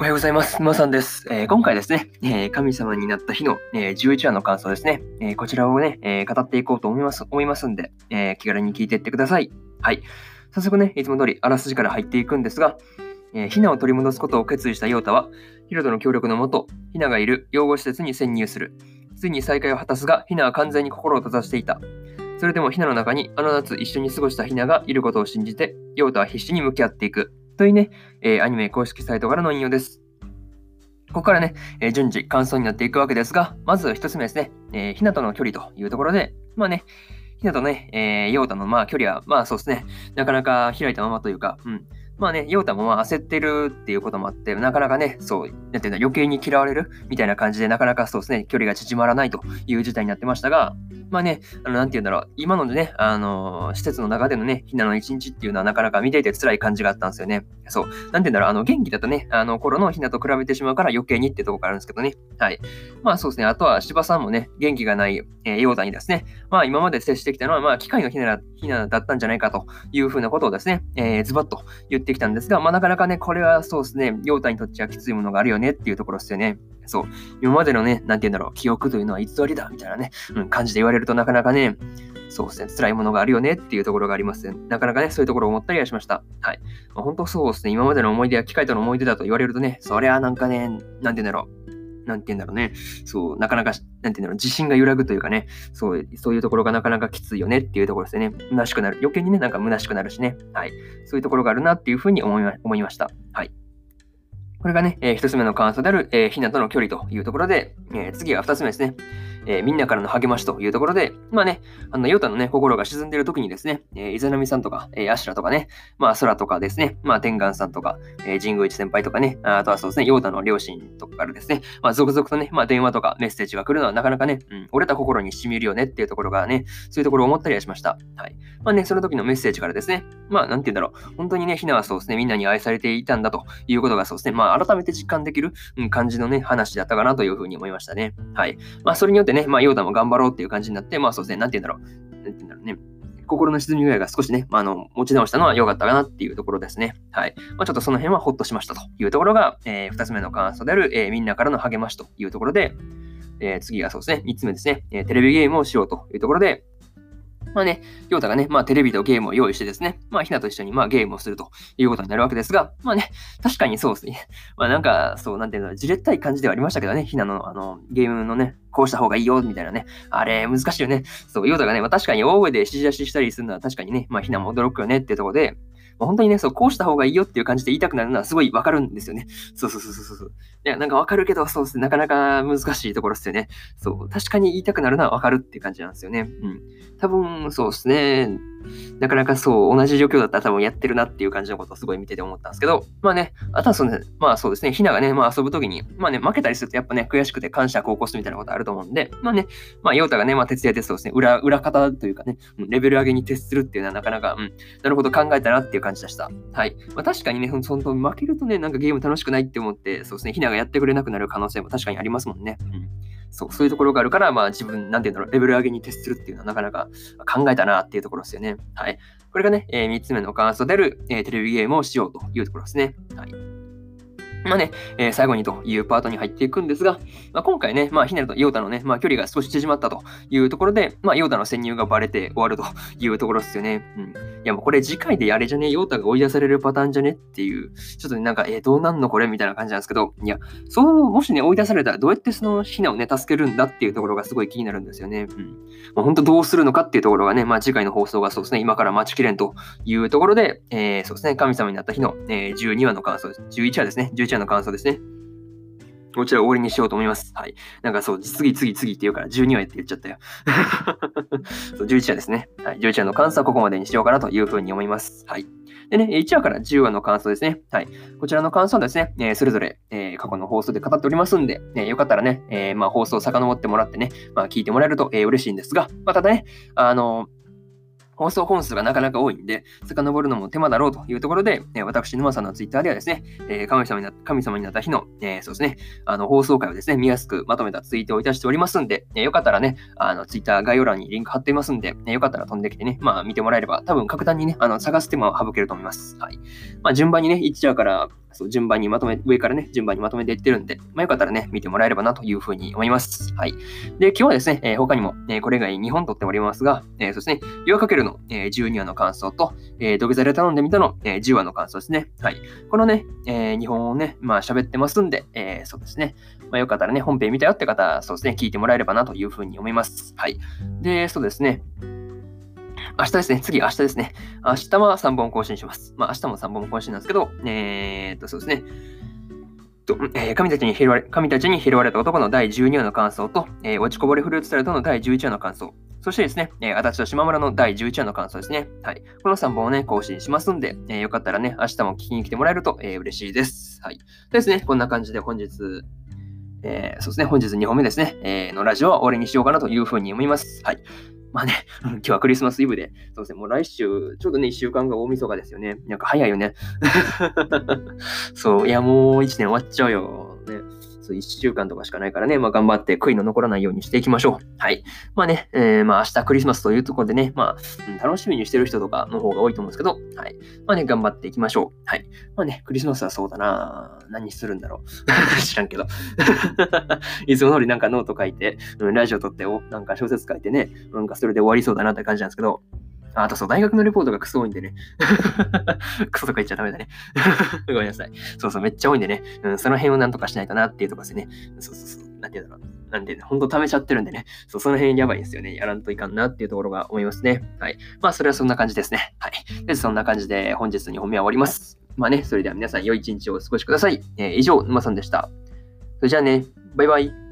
おはようございます。沼さんです。えー、今回ですね、えー、神様になった日の、えー、11話の感想ですね、えこちらをね、え語っていこうと思います思いますんで、え気軽に聞いていってください。はい。早速ね、いつも通りあらすじから入っていくんですが、えー、ヒナを取り戻すことを決意したヨータは、ヒロトの協力のもと、ヒナがいる養護施設に潜入する。ついに再会を果たすが、ヒナは完全に心を閉ざしていた。それでもヒナの中にあの夏一緒に過ごしたヒナがいることを信じて、ヨータは必死に向き合っていく。というね、えー、アニメ公式サイトからの引用です。ここからね、えー、順次感想になっていくわけですが、まず1つ目ですね、えー、ひなとの距離というところで、まあね、ひなとね、えー、ヨータのまあ距離は、まあそうですね、なかなか開いたままというか、うん、まあね、ヨータもまあ焦ってるっていうこともあって、なかなかね、そう、なんていうの、余計に嫌われる？みたいな感じで、なかなかそうですね、距離が縮まらないという事態になってましたが、まあね、あの、なんて言うんだろう、今のでね、あのー、施設の中でのね、ひなの一日っていうのはなかなか見ていて辛い感じがあったんですよね。そう、なんて言うんだろう、あの、元気だとね、あの、頃のひなと比べてしまうから余計にってとこがあるんですけどね。はい。まあそうですね、あとは芝さんもね、元気がない、えー、ヨータにですね、まあ今まで接してきたのは、まあ機械のひなだひなだったんじゃないかというふうなことをですね、えー、ズバッと言ってきたんですが、まあなかなかね、これはそうですね、ヨータにとってはきついものがあるよねっていうところですよね。そう。今までのね、なんて言うんだろう、記憶というのは偽りだみたいなね、うん、感じで言われるとなかなかね、そうですね、辛いものがあるよねっていうところがあります、ね。なかなかね、そういうところを思ったりはしました。はい。まあ、本当そうですね、今までの思い出や機械との思い出だと言われるとね、そりゃなんかね、なんて言うんだろう。なんて言うんだろうね。そう、なかなか、なんて言うんだろう、自信が揺らぐというかね、そう、そういうところがなかなかきついよねっていうところですね。虚しくなる。余計にね、なんか虚しくなるしね。はい。そういうところがあるなっていうふうに思いま思いました。はい。これがね、えー、一つ目の感想である、えー、ひなとの距離というところで、えー、次は二つ目ですね。えー、みんなからの励ましというところで、まあね、あの、ヨータのね、心が沈んでいる時にですね、えー、イザナミさんとか、えー、アシュラとかね、まあ、空とかですね、まあ、天眼さんとか、えー、神宮一先輩とかね、あとはそうですね、ヨータの両親とかからですね、まあ、続々とね、まあ、電話とかメッセージが来るのはなかなかね、うん、折れた心に染みるよねっていうところがね、そういうところを思ったりはしました。はい。まあね、その時のメッセージからですね、まあ、なんて言うんだろう、本当にね、ひなはそうですね、みんなに愛されていたんだということがそうですね、まあ、改めて実感できる、うん、感じのね、話だったかなというふうに思いましたね。はい。まあ、それによってね、まあ、ヨーダも頑張ろうっていう感じになって、まあそうですね、なんて言うんだろう。なんて言うんだろうね。心の沈み具合が少しね、まあ、あの、持ち直したのは良かったかなっていうところですね。はい。まあ、ちょっとその辺はほっとしましたというところが、えー、2つ目の感想である、えー、みんなからの励ましというところで、えー、次がそうですね、3つ目ですね、えー、テレビゲームをしようというところで、まあね、ヨータがね、まあテレビとゲームを用意してですね、まあひなと一緒にまあゲームをするということになるわけですが、まあね、確かにそうですね。まあなんか、そう、なんていうの、じれったい感じではありましたけどね、ひなのあの、ゲームのね、こうした方がいいよ、みたいなね。あれ、難しいよね。そう、ヨータがね、まあ確かに大声で指示出ししたりするのは確かにね、まあひなも驚くよねっていうところで、まあ、本当にね、そう、こうした方がいいよっていう感じで言いたくなるのはすごいわかるんですよね。そうそうそうそうそう。いや、なんかわかるけど、そうですね、なかなか難しいところですよね。そう、確かに言いたくなるのはわかるっていう感じなんですよね。うん。多分、そうですね。なかなかそう、同じ状況だったら多分やってるなっていう感じのことをすごい見てて思ったんですけど、まあね、あとはその、まあそうですね、ひながね、まあ遊ぶときに、まあね、負けたりするとやっぱね、悔しくて感謝を起こすみたいなことあると思うんで、まあね、まあ、ヨータがね、まあ、徹夜でそうですね、裏、裏方というかね、レベル上げに徹するっていうのはなかなか、うん、なるほど考えたなっていう感じでした。はい。まあ、確かにね、本当負けるとね、なんかゲーム楽しくないって思って、そうですね、ひながやってくれなくなる可能性も確かにありますもんね。うん。そう、そういうところがあるから、まあ自分、なんていうんだろう、レベル上げに徹するっていうのはなかなか考えたなっていうところですよね。はい。これがね、えー、3つ目の感想である、えー、テレビゲームをしようというところですね。はい。まあね、えー、最後にというパートに入っていくんですが、まあ、今回ね、まあ、ひなるとヨータのね、まあ、距離が少し縮まったというところで、まあ、ヨータの潜入がバレて終わるというところですよね。うん。いや、もうこれ次回でやれじゃね？ヨータが追い出されるパターンじゃね？っていう、ちょっと、なんか、えー、どうなんのこれ？みたいな感じなんですけど、いや、そう、もしね、追い出されたらどうやってそのひなをね、助けるんだっていうところがすごい気になるんですよね。うん。まあ、本当どうするのかっていうところがね、まあ、次回の放送がそうですね、今から待ちきれんというところで、えー、そうですね、神様になった日の、えー、12話の感想。11話ですね。11話の感想ですね。こちら終わりにしようと思います。はい。なんかそう、次、次、次って言うから、12話って言っちゃったよ。そう11話ですね。はい。11話の感想はここまでにしようかなというふうに思います。はい。でね、1話から10話の感想ですね。はい。こちらの感想はですね、えー、それぞれ、えー、過去の放送で語っておりますんで、えー、よかったらね、えまあ、放送を遡ってもらってね、まあ、聞いてもらえると、え嬉しいんですが、まあ、ただね、あの放送本数がなかなか多いんで、遡るのも手間だろうというところで、え私、沼さんのツイッターではですね、え神様にな神様になった日の、えそうですね、あの放送回をですね、見やすくまとめたツイートをいたしておりますんで、えよかったらね、あのツイッター概要欄にリンク貼っていますんで、えよかったら飛んできてね、まあ見てもらえれば、多分格段にね、あの探す手間を省けると思います。はい。まあ順番にね、1話からそう順番にまとめ、上からね、順番にまとめていってるんで、まあ、よかったらね、見てもらえればなというふうに思います。はい。で、今日はですね、えー、他にも、えー、これ以外2本撮っておりますが、えー、そうですね、夜かけるの、えー、12話の感想と、えー、土下座で頼んでみたの、えー、10話の感想ですね。はい。このね、えー、2本をね、まあ喋ってますんで、えー、そうですね、まあ、よかったらね、本編見たよって方、そうですね、聞いてもらえればなというふうに思います。はい。で、そうですね、明日ですね。次、明日ですね。明日は3本更新します。まあ、明日も3本更新なんですけど、えー、っと、そうですね。えー、神たちに拾われ神たちに拾われた男の第12話の感想と、えー、落ちこぼれフルーツタルトの第11話の感想、そしてですね、えー、足立と島村の第11話の感想ですね。はい。この3本をね、更新しますんで、えー、よかったらね、明日も聞きに来てもらえると、えー、嬉しいです。はい。ですね、こんな感じで本日、えー、そうですね、本日2本目ですね、えー、のラジオは終わりにしようかなというふうに思います。はい。まあね、今日はクリスマスイブで、そうですね、もう来週、ちょうどね、1週間が大晦日ですよね。なんか早いよね。そう、いや、もう1年終わっちゃうよ。1週間とかしかないからね、まあ頑張って悔いの残らないようにしていきましょう。はい。まあね、えー、まあ明日クリスマスというところでね、まあ、楽しみにしてる人とかの方が多いと思うんですけど、はい。まあね、頑張っていきましょう。はい。まあね、クリスマスはそうだな何するんだろう。知らんけど。いつも通りなんかノート書いて、ラジオ撮って、なんか小説書いてね、なんかそれで終わりそうだなって感じなんですけど、あとそう、大学のレポートがクソ多いんでね。クソとか言っちゃダメだね。ごめんなさい。そうそう、めっちゃ多いんでね。うん、その辺をなんとかしないとなっていうとこですね。そうそうそう。なんていうんだろう。なんで、ね、ほんと貯めちゃってるんでね。そう、その辺やばいですよね。やらんといかんなっていうところが思いますね。はい。まあ、それはそんな感じですね。はい。で、そんな感じで本日2本目は終わります。まあね、それでは皆さん良い一日をお過ごしください。えー、以上、沼さんでした。それじゃあね、バイバイ。